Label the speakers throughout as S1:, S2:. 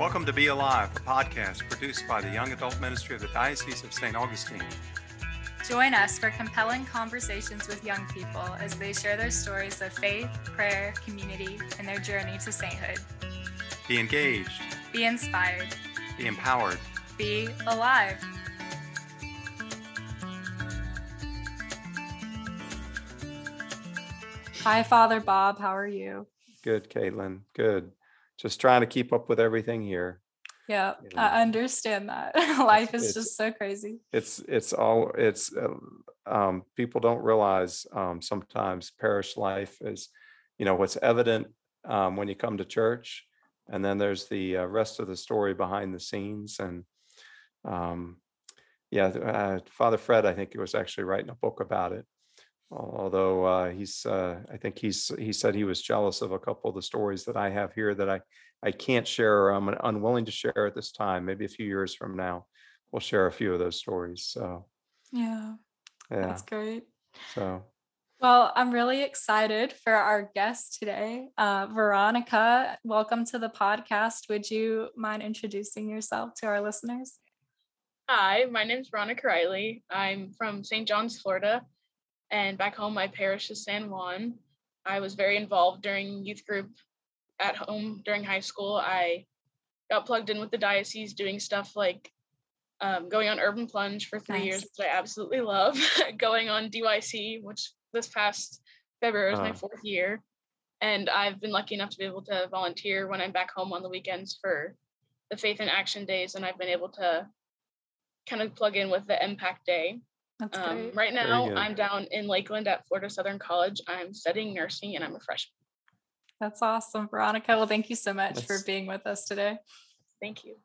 S1: Welcome to Be Alive, a podcast produced by the Young Adult Ministry of the Diocese of St. Augustine.
S2: Join us for compelling conversations with young people as they share their stories of faith, prayer, community, and their journey to sainthood.
S1: Be engaged,
S2: Be inspired,
S1: be empowered.
S2: be alive. Hi, Father Bob. How are you?
S1: Good, Caitlin. Good. Just trying to keep up with everything here.
S2: Yeah,
S1: Yeah.
S2: I understand that. Life is just so crazy.
S1: It's it's all it's uh, um, people don't realize um, sometimes parish life is, you know, what's evident um, when you come to church, and then there's the uh, rest of the story behind the scenes. And um, yeah, uh, Father Fred, I think he was actually writing a book about it. Although uh, he's, uh, I think he's he said he was jealous of a couple of the stories that I have here that I I can't share or I'm unwilling to share at this time. Maybe a few years from now, we'll share a few of those stories. So
S2: Yeah,
S1: yeah,
S2: that's great.
S1: so
S2: Well, I'm really excited for our guest today. Uh, Veronica, welcome to the podcast. Would you mind introducing yourself to our listeners?
S3: Hi, my name's Veronica Riley. I'm from St. John's, Florida, and back home my parish is San Juan. I was very involved during youth group at home during high school. I got plugged in with the diocese doing stuff like um, going on Urban Plunge for three years, which I absolutely love. going on DYC, which this past February was my
S1: Uh.
S3: fourth year. And I've been lucky enough to be able to volunteer when I'm back home on the weekends for the Faith in Action days, and I've been able to kind of plug in with the Impact Day.
S2: That's
S3: Um,
S2: great.
S3: right now. I'm down in Lakeland at Florida Southern College. I'm studying nursing, and I'm a freshman.
S2: That's awesome, Veronica. Well, thank you so much for being with us today.
S3: Thank you.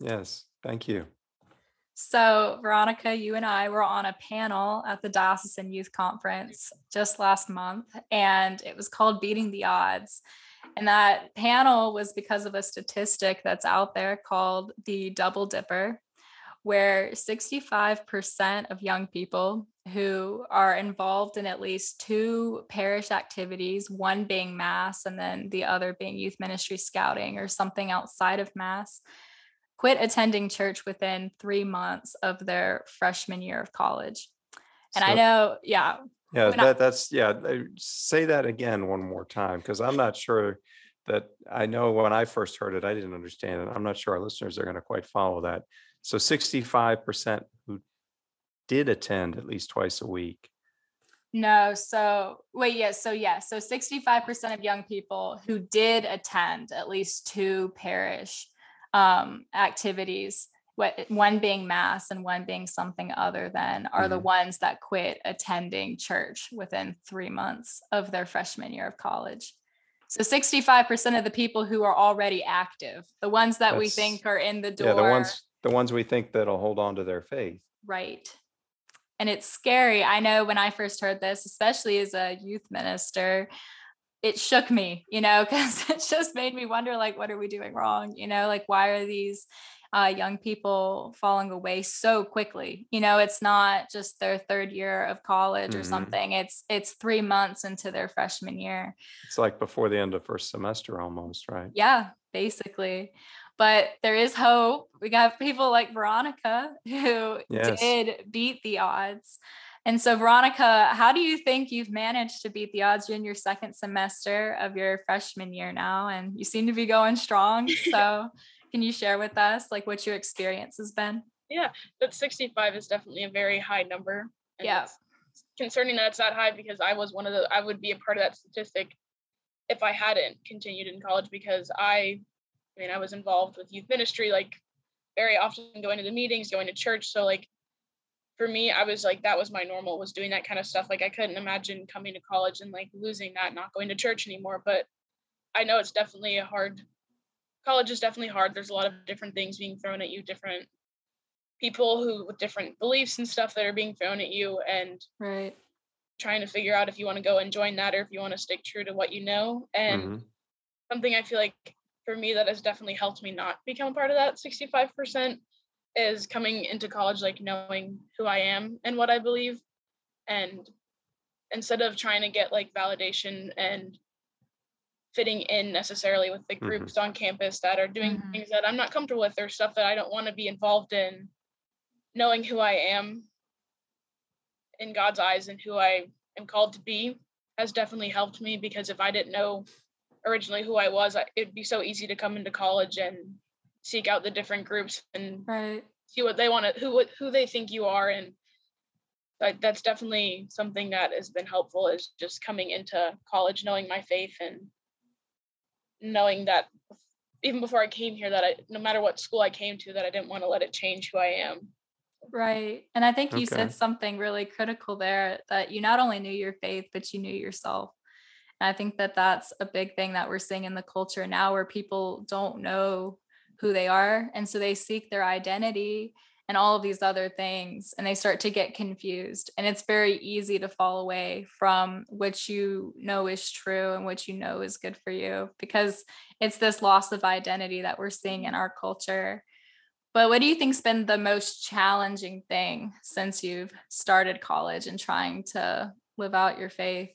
S1: yes, thank you.
S2: So, Veronica, you and I were on a panel at the Diocesan Youth Conference just last month, and it was called Beating the Odds. And that panel was because of a statistic that's out there called the Double Dipper, where 65% of young people who are involved in at least two parish activities, one being Mass and then the other being youth ministry scouting or something outside of Mass, quit attending church within three months of their freshman year of college. And I know, yeah,
S1: Yeah,
S2: when I-
S1: that that's yeah. Say that again one more time because I'm not sure that I know when I first heard it, I didn't understand it. I'm not sure our listeners are going to quite follow that. So 65% who did attend at least twice a week.
S2: No, so wait, yes, so yes, so 65% of young people who did attend at least two parish um, activities, what one being mass and one being something other than, are the
S1: Mhm.
S2: ones that quit attending church within three months of their freshman year of college. So 65% of the people who are already active, the ones that we think are in the door,
S1: Yeah, the ones the ones we think that'll hold on to their faith.
S2: Right. And it's scary. I know when I first heard this, especially as a youth minister, it shook me, you know, because it just made me wonder like, what are we doing wrong? You know, like, why are these uh, young people falling away so quickly? You know, it's not just their third year of college or
S1: Mhm.
S2: something. It's it's three months into their freshman year.
S1: It's like before the end of first semester almost, right?
S2: Yeah, basically. But there is hope. We got people like Veronica who
S1: Yes.
S2: did beat the odds. And so, Veronica, how do you think you've managed to beat the odds? You're in your second semester of your freshman year now, and you seem to be going strong. So, can you share with us like what your experience has been?
S3: Yeah, but 65 is definitely a very high number. and
S2: Yeah.
S3: it's concerning that it's that high because I was one of the, I would be a part of that statistic if I hadn't continued in college because I, I mean, I was involved with youth ministry, like very often going to the meetings, going to church. So, like, for me, I was like, that was my normal, was doing that kind of stuff. Like, I couldn't imagine coming to college and like losing that, not going to church anymore. But I know it's definitely a hard, college is definitely hard. There's a lot of different things being thrown at you, different people who with different beliefs and stuff that are being thrown at you and
S2: Right.
S3: trying to figure out if you want to go and join that or if you want to stick true to what you know and
S1: Mhm.
S3: something i feel like for me that has definitely helped me not become part of that 65% is coming into college like knowing who i am and what i believe and instead of trying to get like validation and fitting in necessarily with the
S1: Mhm.
S3: groups on campus that are doing
S2: Mhm.
S3: things that I'm not comfortable with or stuff that I don't want to be involved in. Knowing who I am in God's eyes and who I am called to be has definitely helped me because if I didn't know originally who I was, it'd be so easy to come into college and seek out the different groups and
S2: Right.
S3: see what they want to who who they think you are and like that's definitely something that has been helpful is just coming into college knowing my faith and knowing that even before I came here that I no matter what school I came to that I didn't want to let it change who I am.
S2: Right. And I think you
S1: Okay.
S2: said something really critical there that you not only knew your faith, but you knew yourself. And I think that that's a big thing that we're seeing in the culture now where people don't know who they are. And so they seek their identity and all of these other things and they start to get confused. And it's very easy to fall away from what you know is true and what you know is good for you because it's this loss of identity that we're seeing in our culture. But what do you think's been the most challenging thing since you've started college and trying to live out your faith?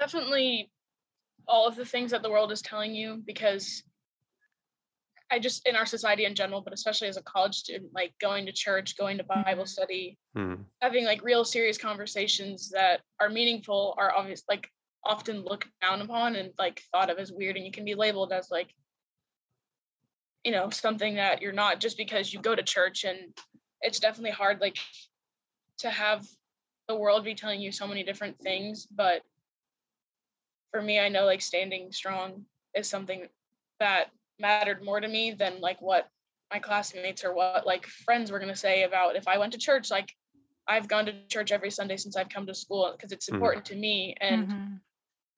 S3: Definitely all of the things that the world is telling you because I just in our society in general, but especially as a college student, like going to church, going to Bible study,
S1: Hmm.
S3: having like real serious conversations that are meaningful are obvious like often looked down upon and like thought of as weird and you can be labeled as like you know something that you're not just because you go to church and it's definitely hard like to have the world be telling you so many different things but for me i know like standing strong is something that mattered more to me than like what my classmates or what like friends were going to say about if i went to church like I've gone to church every Sunday since I've come to school because it's
S1: Mhm.
S3: important to me. And
S2: Mhm.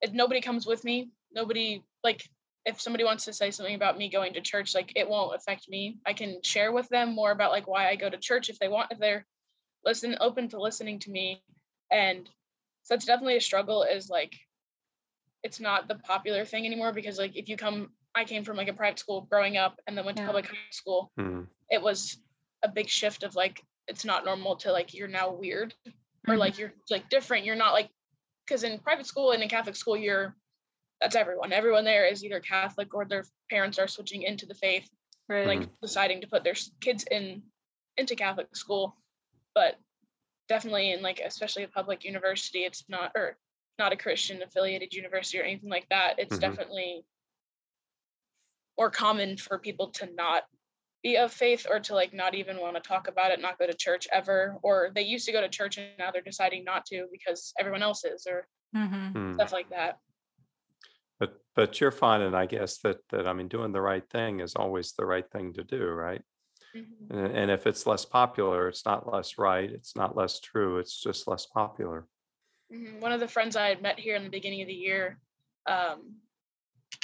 S3: if nobody comes with me, nobody like if somebody wants to say something about me going to church, like it won't affect me. I can share with them more about like why I go to church if they want, if they're listen open to listening to me. And so it's definitely a struggle is like it's not the popular thing anymore because like if you come I came from like a private school growing up and then went to public high school
S1: Hmm.
S3: it was a big shift of like it's not normal to like you're now weird or
S2: Mhm.
S3: like you're like different you're not like because in private school and in catholic school you're that's everyone everyone there is either catholic or their parents are switching into the faith
S2: right.
S3: like deciding to put their kids in into catholic school but definitely in like especially a public university it's not or not a christian affiliated university or anything like that it's
S1: Mhm.
S3: definitely more common for people to not be of faith or to like not even want to talk about it not go to church ever or they used to go to church and now they're deciding not to because everyone else is or
S2: Mhm.
S1: Hmm.
S3: stuff like that
S1: But but you're finding, I guess, that that I mean, doing the right thing is always the right thing to do, right?
S3: Mhm.
S1: And, and if it's less popular, it's not less right. It's not less true. It's just less popular.
S3: Mhm. One of the friends I had met here in the beginning of the year, um,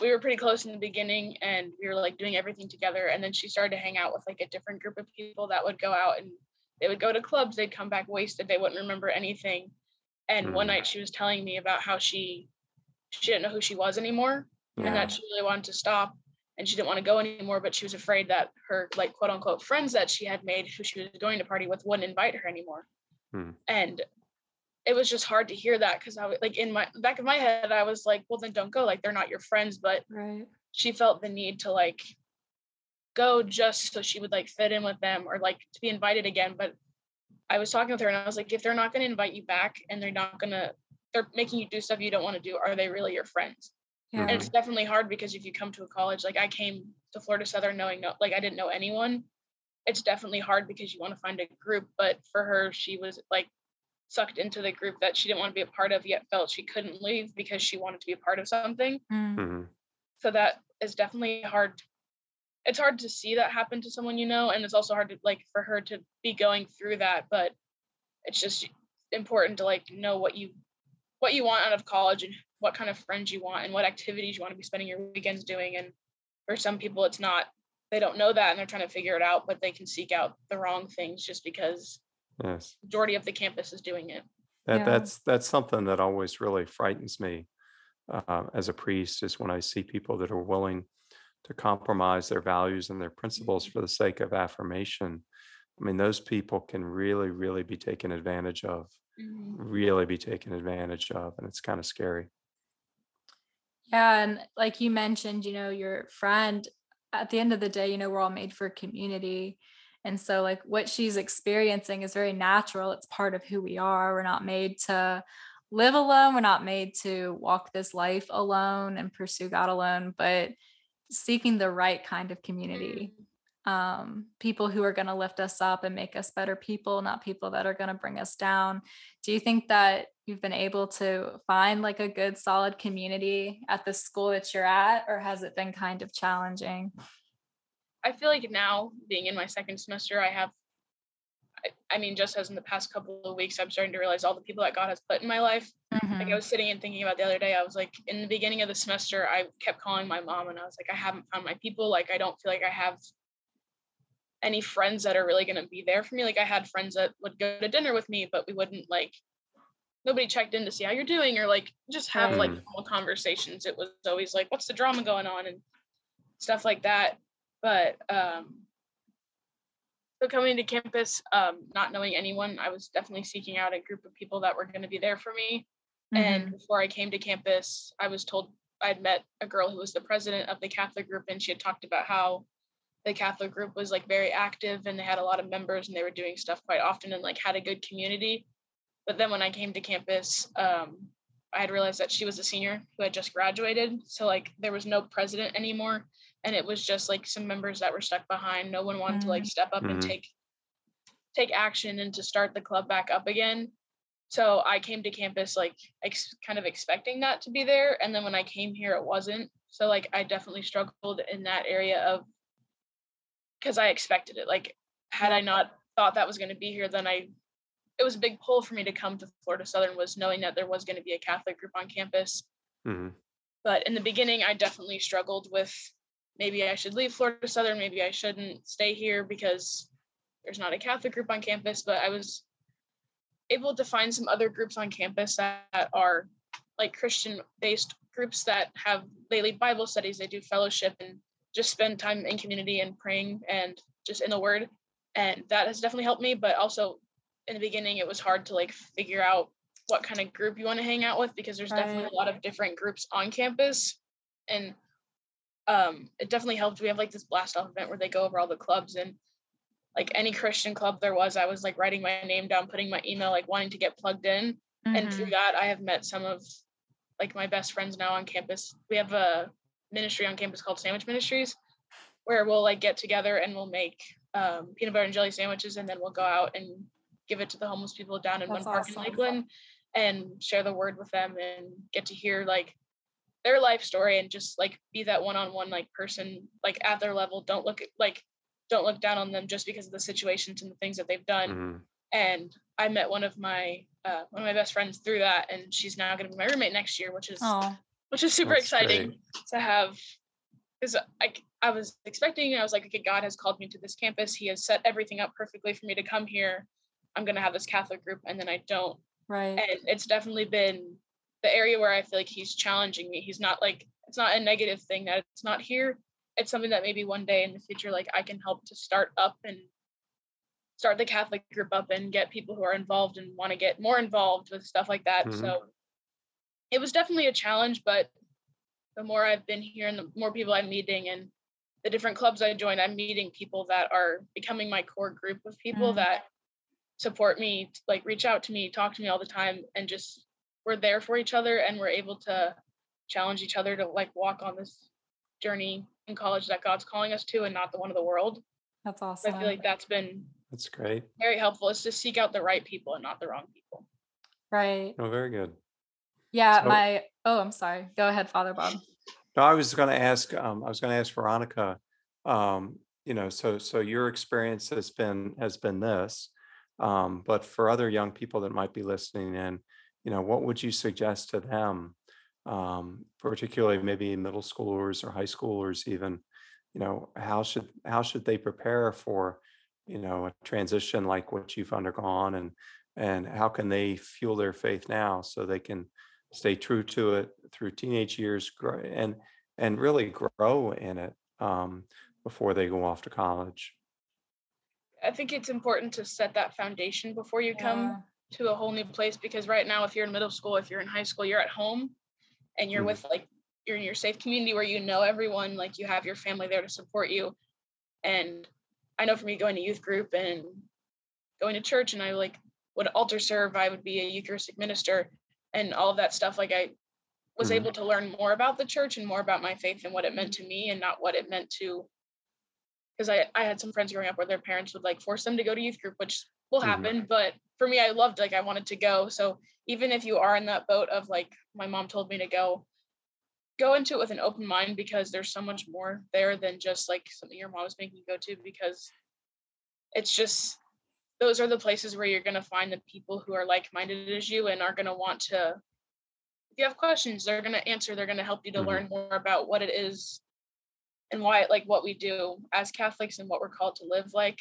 S3: we were pretty close in the beginning and we were like doing everything together. And then she started to hang out with like a different group of people that would go out and they would go to clubs, they'd come back wasted, they wouldn't remember anything. And one
S1: Mm.
S3: night she was telling me about how she she didn't know who she was anymore and that she really wanted to stop and she didn't want to go anymore, but she was afraid that her like quote unquote friends that she had made who she was going to party with wouldn't invite her anymore.
S1: Hmm.
S3: And it was just hard to hear that because I was like in my back of my head, I was like, well then don't go. Like they're not your friends. But
S2: Right.
S3: she felt the need to like go just so she would like fit in with them or like to be invited again. But I was talking with her and I was like, if they're not gonna invite you back and they're not gonna they're making you do stuff you don't want to do, are they really your friends?
S2: Yeah.
S3: and it's definitely hard because if you come to a college like i came to florida southern knowing no like i didn't know anyone it's definitely hard because you want to find a group but for her she was like sucked into the group that she didn't want to be a part of yet felt she couldn't leave because she wanted to be a part of something
S2: Mm.
S1: Mhm.
S3: so that is definitely hard it's hard to see that happen to someone you know and it's also hard to like for her to be going through that but it's just important to like know what you what you want out of college and what kind of friends you want and what activities you want to be spending your weekends doing and for some people it's not they don't know that and they're trying to figure it out but they can seek out the wrong things just because
S1: Yes.
S3: majority of the campus is doing it
S1: That
S2: Yeah.
S1: that's that's something that always really frightens me uh, as a priest is when I see people that are willing to compromise their values and their principles for the sake of affirmation. I mean, those people can really, really be taken advantage of, really be taken advantage of, and it's kind of scary.
S2: Yeah. And like you mentioned, you know, your friend, at the end of the day, you know, we're all made for community. And so, like, what she's experiencing is very natural. It's part of who we are. We're not made to live alone. We're not made to walk this life alone and pursue God alone, but seeking the right kind of community. Um, people who are going to lift us up and make us better people, not people that are going to bring us down. Do you think that you've been able to find like a good, solid community at the school that you're at, or has it been kind of challenging?
S3: I feel like now being in my second semester, I have I, I mean, just as in the past couple of weeks, I'm starting to realize all the people that God has put in my life. Mm-hmm. Like I mm-hmm. was sitting and thinking about the other day, I was like, in the beginning of the semester, I kept calling my mom and I was like, I haven't found my people. Like, I don't feel like I have any friends that are really going to be there for me. Like, I had friends that would go to dinner with me, but we wouldn't like, nobody checked in to see how you're doing or like just have like normal conversations. It was always like, what's the drama going on and stuff like that. But um, so coming to campus, um, not knowing anyone, I was definitely seeking out a group of people that were going to be there for me. Mm-hmm. And before I came to campus, I was told I'd met a girl who was the president of the Catholic group, and she had talked about how the Catholic group was like very active and they had a lot of members and they were doing stuff quite often and like had a good community. But then when I came to campus, um, I had realized that she was a senior who had just graduated. So like there was no president anymore and it was just like some members that were stuck behind no one wanted to like mm-hmm. step up mm-hmm. and take take action and to start the club back up again so i came to campus like ex- kind of expecting that to be there and then when i came here it wasn't so like i definitely struggled in that area of because i expected it like had i not thought that was going to be here then i it was a big pull for me to come to florida southern was knowing that there was going to be a catholic group on campus mm-hmm. but in the beginning i definitely struggled with maybe I should leave Florida Southern, maybe I shouldn't stay here because there's not a Catholic group on campus, but I was able to find some other groups on campus that are like Christian based groups that have they lead Bible studies, they do fellowship and just spend time in community and praying and just in the word. And that has definitely helped me. But also in the beginning it was hard to like figure out what kind of group you want to hang out with because there's right. definitely a lot of different groups on campus. And um, it definitely helped. We have like this blast off event where they go over all the clubs and like any Christian club there was, I was like writing my name down, putting my email, like wanting to get plugged in. Mm-hmm. And through mm-hmm. that, I have met some of like my best friends now on campus. We have a ministry on campus called Sandwich Ministries, where we'll like get together and we'll make um, peanut butter and jelly sandwiches, and then we'll go out and give it to the homeless people down in That's one park awesome. in Lakeland and share the word with them and get to hear like their life story and just like be that one-on-one like person like at their level don't look like don't look down on them just because of the situations and the things that they've done mm-hmm. and i met one of my uh, one of my best friends through that and she's now going to be my roommate next year which is Aww. which is super That's exciting great. to have because I, I was expecting i was like okay god has called me to this campus he has set everything up perfectly for me to come here i'm going to have this catholic group and then i don't
S2: right
S3: and it's definitely been the area where I feel like he's challenging me. He's not like it's not a negative thing that it's not here. It's something that maybe one day in the future, like I can help to start up and start the Catholic group up and get people who are involved and want to get more involved with stuff like that. Mm-hmm. So it was definitely a challenge, but the more I've been here and the more people I'm meeting and the different clubs I join, I'm meeting people that are becoming my core group of people mm-hmm. that support me, like reach out to me, talk to me all the time, and just we're there for each other and we're able to challenge each other to like walk on this journey in college that God's calling us to and not the one of the world.
S2: That's awesome.
S3: I feel like that's been
S1: that's great.
S3: Very helpful is to seek out the right people and not the wrong people.
S2: Right.
S1: Oh, very good.
S2: Yeah, so, my oh, I'm sorry. Go ahead, Father Bob.
S1: No, I was going to ask. Um, I was going to ask Veronica. Um, you know, so so your experience has been has been this, um, but for other young people that might be listening in, you know, what would you suggest to them, um, particularly maybe middle schoolers or high schoolers even? You know, how should how should they prepare for, you know, a transition like what you've undergone, and and how can they fuel their faith now so they can stay true to it through teenage years and and really grow in it um, before they go off to college.
S3: I think it's important to set that foundation before you come to a whole new place because right now if you're in middle school if you're in high school you're at home and you're mm. with like you're in your safe community where you know everyone, like you have your family there to support you. And I know for me going to youth group and going to church and I like would altar serve, I would be a Eucharistic minister and all of that stuff. Like I was
S1: Mhm.
S3: able to learn more about the church and more about my faith and what it meant to me and not what it meant to because I, I had some friends growing up where their parents would like force them to go to youth group, which will
S1: Mhm.
S3: happen. But for me, I loved like I wanted to go. So even if you are in that boat of like my mom told me to go, go into it with an open mind because there's so much more there than just like something your mom was making you go to because it's just those are the places where you're gonna find the people who are like-minded as you and are gonna want to if you have questions, they're gonna answer, they're gonna help you to
S1: Mhm.
S3: learn more about what it is and why like what we do as Catholics and what we're called to live like.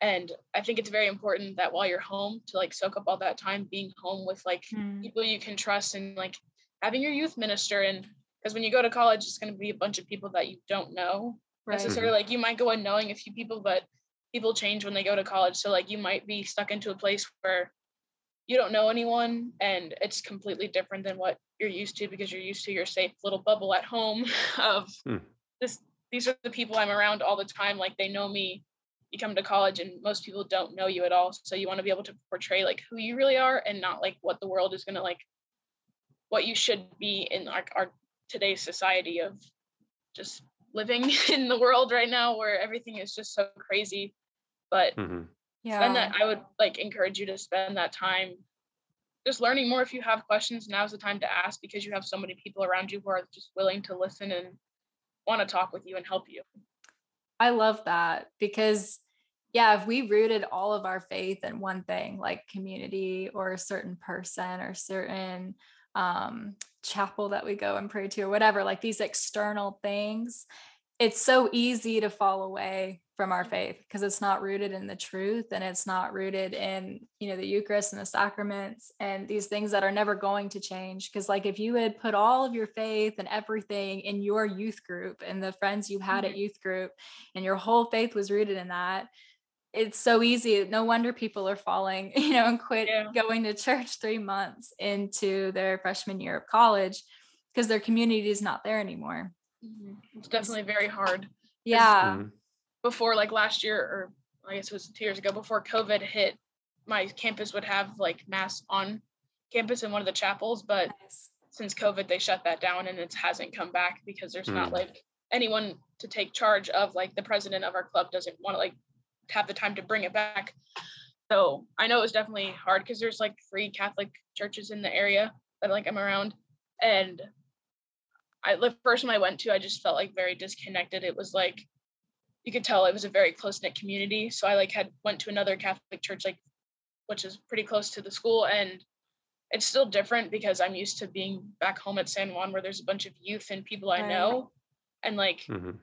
S3: And I think it's very important that while you're home to like soak up all that time being home with like
S2: Mm.
S3: people you can trust and like having your youth minister and because when you go to college it's going to be a bunch of people that you don't know
S2: Right.
S3: necessarily like you might go in knowing a few people but people change when they go to college so like you might be stuck into a place where you don't know anyone and it's completely different than what you're used to because you're used to your safe little bubble at home of
S1: Hmm.
S3: this these are the people I'm around all the time like they know me you come to college and most people don't know you at all so you want to be able to portray like who you really are and not like what the world is going to like what you should be in like our today's society of just living in the world right now where everything is just so crazy but
S1: Mhm.
S2: Yeah.
S3: spend that i would like encourage you to spend that time just learning more if you have questions now's the time to ask because you have so many people around you who are just willing to listen and want to talk with you and help you
S2: I love that because, yeah, if we rooted all of our faith in one thing, like community or a certain person or certain um, chapel that we go and pray to or whatever, like these external things, it's so easy to fall away from our mm-hmm. faith because it's not rooted in the truth and it's not rooted in you know the eucharist and the sacraments and these things that are never going to change because like if you had put all of your faith and everything in your youth group and the friends you had at mm-hmm. youth group and your whole faith was rooted in that it's so easy no wonder people are falling you know and quit
S3: Yeah.
S2: going to church three months into their freshman year of college because their community is not there anymore
S3: it's definitely very hard
S2: yeah
S1: Mhm.
S3: before like last year or I guess it was two years ago before COVID hit, my campus would have like mass on campus in one of the chapels, but
S2: Nice.
S3: since COVID they shut that down and it hasn't come back because there's not
S1: Mm.
S3: like anyone to take charge of like the president of our club doesn't want to like have the time to bring it back. So I know it was definitely hard because there's like three Catholic churches in the area that like I'm around. And I the first one I went to, I just felt like very disconnected. It was like you could tell it was a very close knit community. So I like had went to another Catholic church, like which is pretty close to the school, and it's still different because I'm used to being back home at San Juan where there's a bunch of youth and people I know, and like
S1: Mhm.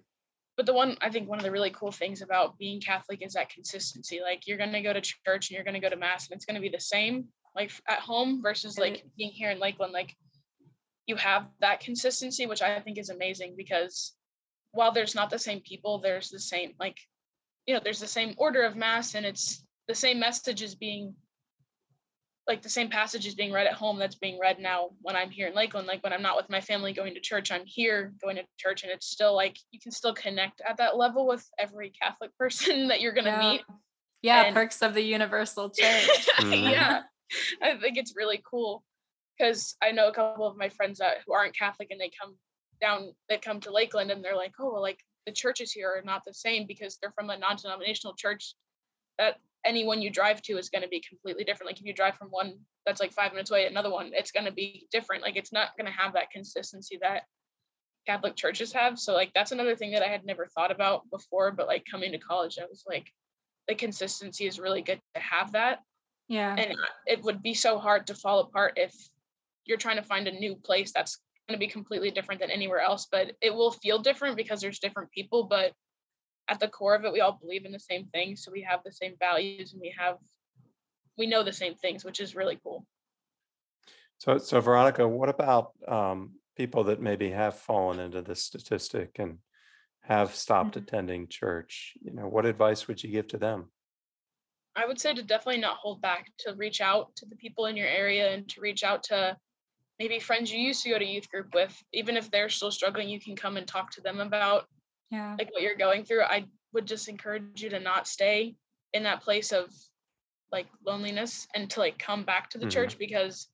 S3: but the one I think one of the really cool things about being Catholic is that consistency. Like you're gonna go to church and you're gonna go to mass and it's gonna be the same like at home versus like being here in Lakeland. Like you have that consistency, which I think is amazing because while there's not the same people, there's the same like you know there's the same order of mass and it's the same message is being like the same passage is being read at home that's being read now when I'm here in Lakeland. Like when I'm not with my family going to church, I'm here going to church, and it's still like you can still connect at that level with every Catholic person that you're gonna
S2: yeah.
S3: meet.
S2: Yeah,
S3: And-
S2: perks of the universal church.
S1: Mhm.
S3: yeah, I think it's really cool because I know a couple of my friends that who aren't Catholic and they come down, they come to Lakeland and they're like, oh, well, like the churches here are not the same because they're from a non-denominational church that anyone you drive to is going to be completely different. Like if you drive from one that's like five minutes away another one, it's going to be different. Like it's not going to have that consistency that Catholic churches have. So like that's another thing that I had never thought about before, but like coming to college, I was like, the consistency is really good to have that
S2: yeah.
S3: and it would be so hard to fall apart if you're trying to find a new place that's going to be completely different than anywhere else but it will feel different because there's different people but at the core of it we all believe in the same thing so we have the same values and we have we know the same things which is really cool
S1: So, so Veronica, what about um, people that maybe have fallen into this statistic and have stopped
S2: Mhm.
S1: attending church? You know, what advice would you give to them?
S3: I would say to definitely not hold back, to reach out to the people in your area and to reach out to maybe friends you used to go to youth group with, even if they're still struggling, you can come and talk to them about
S2: Yeah.
S3: like what you're going through. I would just encourage you to not stay in that place of like loneliness and to like come back to the
S1: Mhm.
S3: church because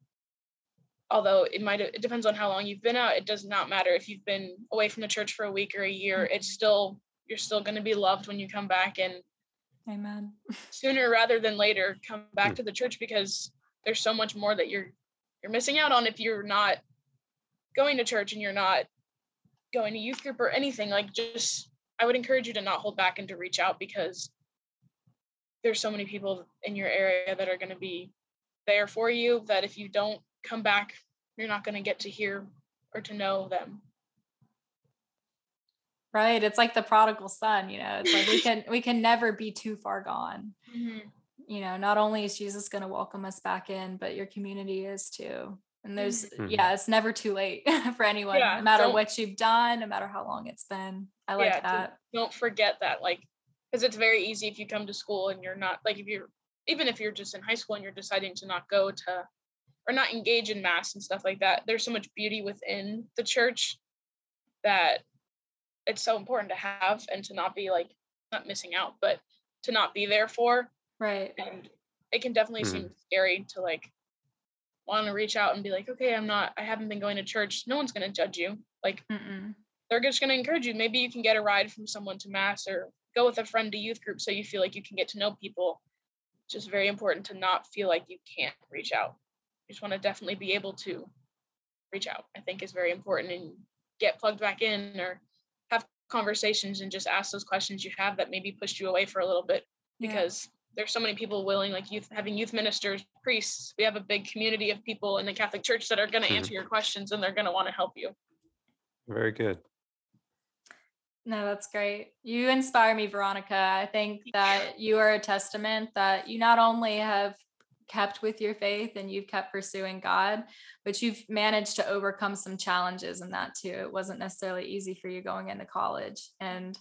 S3: although it might it depends on how long you've been out, it does not matter if you've been away from the church for a week or a year. It's still you're still going to be loved when you come back and
S2: Amen.
S3: sooner rather than later come back
S1: Mm.
S3: to the church because there's so much more that you're you're missing out on if you're not going to church and you're not going to youth group or anything like just i would encourage you to not hold back and to reach out because there's so many people in your area that are going to be there for you that if you don't come back you're not going to get to hear or to know them
S2: Right. It's like the prodigal son, you know, it's like we can we can never be too far gone. Mm-hmm. You know, not only is Jesus going to welcome us back in, but your community is too. And there's
S1: Mhm.
S2: yeah, it's never too late for anyone,
S3: Yeah,
S2: no matter what you've done, no matter how long it's been. I like
S3: Yeah,
S2: that.
S3: don't forget that like because it's very easy if you come to school and you're not like if you're even if you're just in high school and you're deciding to not go to or not engage in mass and stuff like that there's so much beauty within the church that it's so important to have and to not be like not missing out but to not be there for
S2: Right.
S3: and it can definitely
S1: Mhm.
S3: seem scary to like want to reach out and be like okay i'm not i haven't been going to church no one's going to judge you like
S2: Mm-mm.
S3: they're just going to encourage you. Maybe you can get a ride from someone to mass or go with a friend to youth group so you feel like you can get to know people. It's just very important to not feel like you can't reach out. You just want to definitely be able to reach out, I think is very important and get plugged back in or have conversations and just ask those questions you have that maybe pushed you away for a little bit
S2: Yeah.
S3: because there's so many people willing like youth having youth ministers priests we have a big community of people in the catholic church that are going to
S1: Mhm.
S3: answer your questions and they're going to want to help you
S1: Very good.
S2: No, that's great. You inspire me, Veronica. I think that you are a testament that you not only have kept with your faith and you've kept pursuing God, but you've managed to overcome some challenges in that too. It wasn't necessarily easy for you going into college. And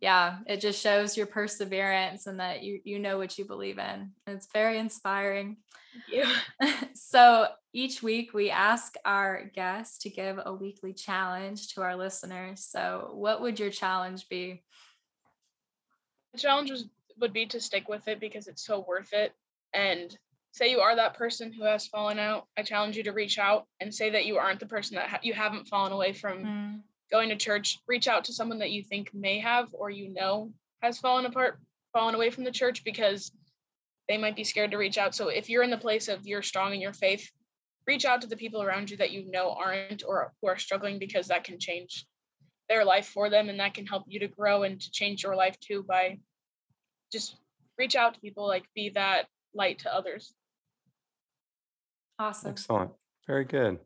S2: yeah, it just shows your perseverance and that you you know what you believe in. It's very inspiring.
S3: yeah
S2: so each week we ask our guests to give a weekly challenge to our listeners. So what would your challenge be?
S3: the challenge was, would be to stick with it because it's so worth it and say you are that person who has fallen out i challenge you to reach out and say that you aren't the person that ha- you haven't fallen away from
S2: Mm,
S3: going to church reach out to someone that you think may have or you know has fallen apart fallen away from the church because they might be scared to reach out so if you're in the place of you're strong in your faith reach out to the people around you that you know aren't or who are struggling because that can change their life for them and that can help you to grow and to change your life too by just reach out to people like be that light to others
S2: Awesome.
S1: Excellent. Very good.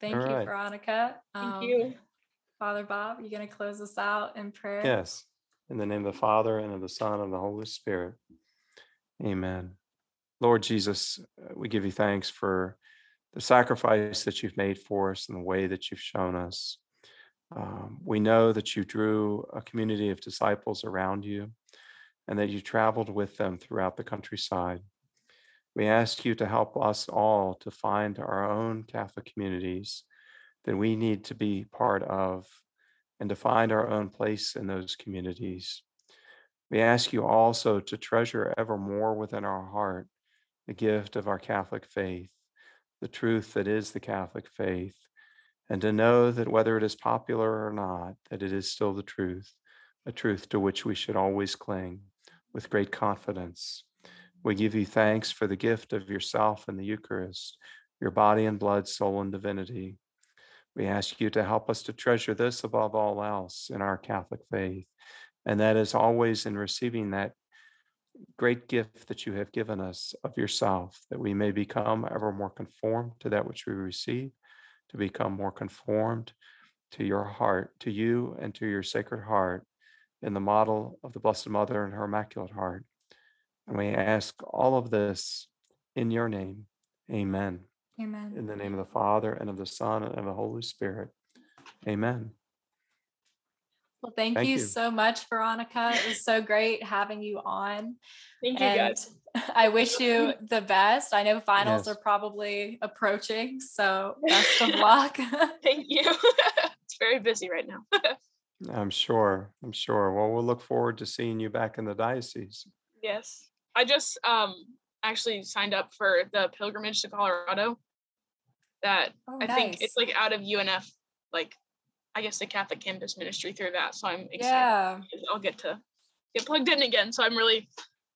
S2: Thank
S1: All
S2: you,
S1: right.
S2: Veronica.
S3: thank
S2: Um,
S3: you
S2: Father Bob, you're going to close us out in prayer?
S1: Yes. In the name of the Father and of the Son and of the Holy Spirit. Amen. Lord Jesus, uh, we give you thanks for the sacrifice that you've made for us and the way that you've shown us. Um, we know that you drew a community of disciples around you and that you traveled with them throughout the countryside. We ask you to help us all to find our own Catholic communities that we need to be part of and to find our own place in those communities. We ask you also to treasure ever more within our heart the gift of our Catholic faith, the truth that is the Catholic faith, and to know that whether it is popular or not, that it is still the truth, a truth to which we should always cling with great confidence. We give you thanks for the gift of yourself in the Eucharist, your body and blood, soul and divinity. We ask you to help us to treasure this above all else in our Catholic faith. And that is always in receiving that great gift that you have given us of yourself, that we may become ever more conformed to that which we receive, to become more conformed to your heart, to you and to your sacred heart in the model of the Blessed Mother and her Immaculate Heart. And we ask all of this in your name. Amen.
S2: Amen.
S1: In the name of the Father and of the Son and of the Holy Spirit. Amen.
S2: Well, thank,
S1: Thank
S2: you,
S1: you.
S2: so much, Veronica. It was so great having you on.
S3: Thank you
S2: and
S3: guys.
S2: I wish you the best. I know finals
S1: Yes.
S2: are probably approaching, so best of luck.
S3: Thank you. it's very busy right now.
S1: I'm sure. I'm sure. Well, we'll look forward to seeing you back in the diocese.
S3: yes. I just um actually signed up for the pilgrimage to Colorado. That
S2: Oh,
S3: I think it's like out of UNF, like I guess the Catholic campus ministry through that. So I'm excited.
S2: yeah.
S3: I'll get to get plugged in again. So I'm really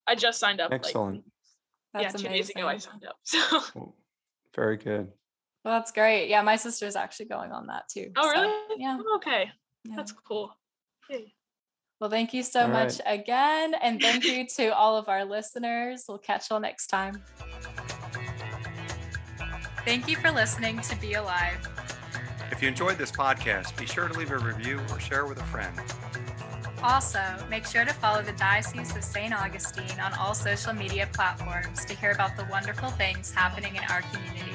S3: I just signed up
S1: Excellent.
S3: like
S2: That's
S3: yeah, two
S2: amazing.
S3: days ago I signed up. So
S1: Very good.
S2: Well, that's great. Yeah, my sister's actually going on that too.
S3: Oh
S2: so,
S3: really?
S2: Yeah.
S3: Oh, okay.
S2: yeah.
S3: That's cool. Yay.
S2: Well, thank you so
S1: All
S2: much again. And thank you to all of our listeners. We'll catch you all next time. Thank you for listening to Be Alive.
S1: If you enjoyed this podcast, be sure to leave a review or share with a friend.
S2: Also, make sure to follow the Diocese of St. Augustine on all social media platforms to hear about the wonderful things happening in our community.